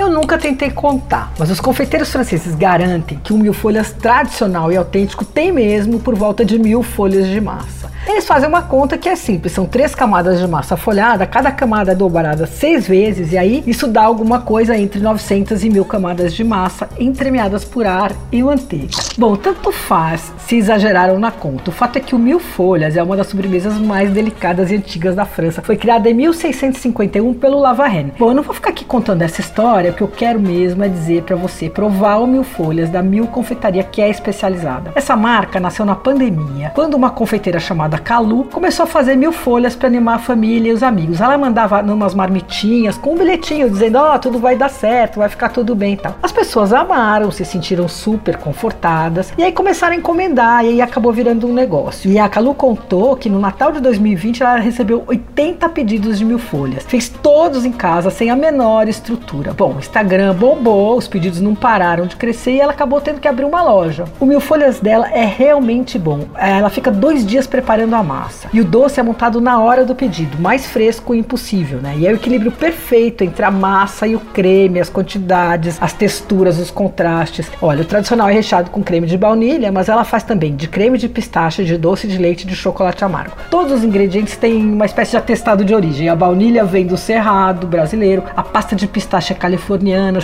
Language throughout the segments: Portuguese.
Eu nunca tentei contar, mas os confeiteiros franceses garantem que o mil folhas tradicional e autêntico tem mesmo por volta de mil folhas de massa. Eles fazem uma conta que é simples, são três camadas de massa folhada, cada camada é dobrada seis vezes, e aí isso dá alguma coisa entre 900 e mil camadas de massa entremeadas por ar e manteiga. Bom, tanto faz se exageraram na conta. O fato é que o mil folhas é uma das sobremesas mais delicadas e antigas da França. Foi criada em 1651 pelo Lavarenne. Bom, eu não vou ficar aqui contando essa história, o que eu quero mesmo é dizer para você provar o mil folhas da Mil Confeitaria, que é especializada. Essa marca nasceu na pandemia, quando uma confeiteira chamada Calu, começou a fazer mil folhas para animar a família e os amigos. Ela mandava numas marmitinhas com um bilhetinho dizendo: Ó, oh, tudo vai dar certo, vai ficar tudo bem e tal. As pessoas amaram, se sentiram super confortadas e aí começaram a encomendar e aí acabou virando um negócio. E a Calu contou que no Natal de 2020 ela recebeu 80 pedidos de mil folhas. Fez todos em casa sem a menor estrutura. Bom, Instagram bombou, os pedidos não pararam de crescer e ela acabou tendo que abrir uma loja. O mil folhas dela é realmente bom. Ela fica dois dias preparando a massa. E o doce é montado na hora do pedido, mais fresco impossível, né? E é o equilíbrio perfeito entre a massa e o creme, as quantidades, as texturas, os contrastes. Olha, o tradicional é recheado com creme de baunilha, mas ela faz também de creme de pistache, de doce de leite e de chocolate amargo. Todos os ingredientes têm uma espécie de atestado de origem. A baunilha vem do Cerrado brasileiro, a pasta de pistache é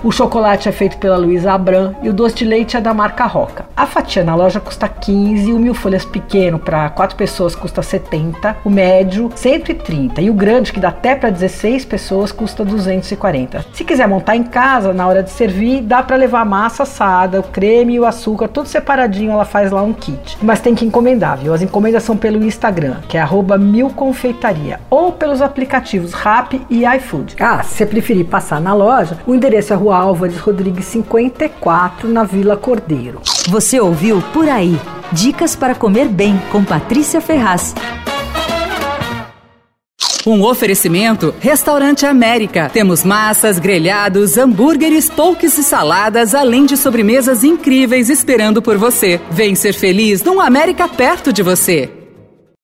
o chocolate é feito pela Luísa Abram e o doce de leite é da marca Roca. A fatia na loja custa 15 e o mil folhas pequeno para quatro pessoas pessoas custa 70, o médio 130 e o grande que dá até para 16 pessoas custa 240. Se quiser montar em casa na hora de servir, dá para levar a massa assada, o creme e o açúcar, tudo separadinho, ela faz lá um kit. Mas tem que encomendar, viu? As encomendas são pelo Instagram, que é @milconfeitaria, ou pelos aplicativos Rap e iFood. Ah, se você preferir passar na loja, o endereço é Rua Álvares Rodrigues 54, na Vila Cordeiro. Você ouviu por aí Dicas para comer bem com Patrícia Ferraz. Um oferecimento Restaurante América. Temos massas, grelhados, hambúrgueres, polques e saladas, além de sobremesas incríveis esperando por você. Vem ser feliz num América perto de você.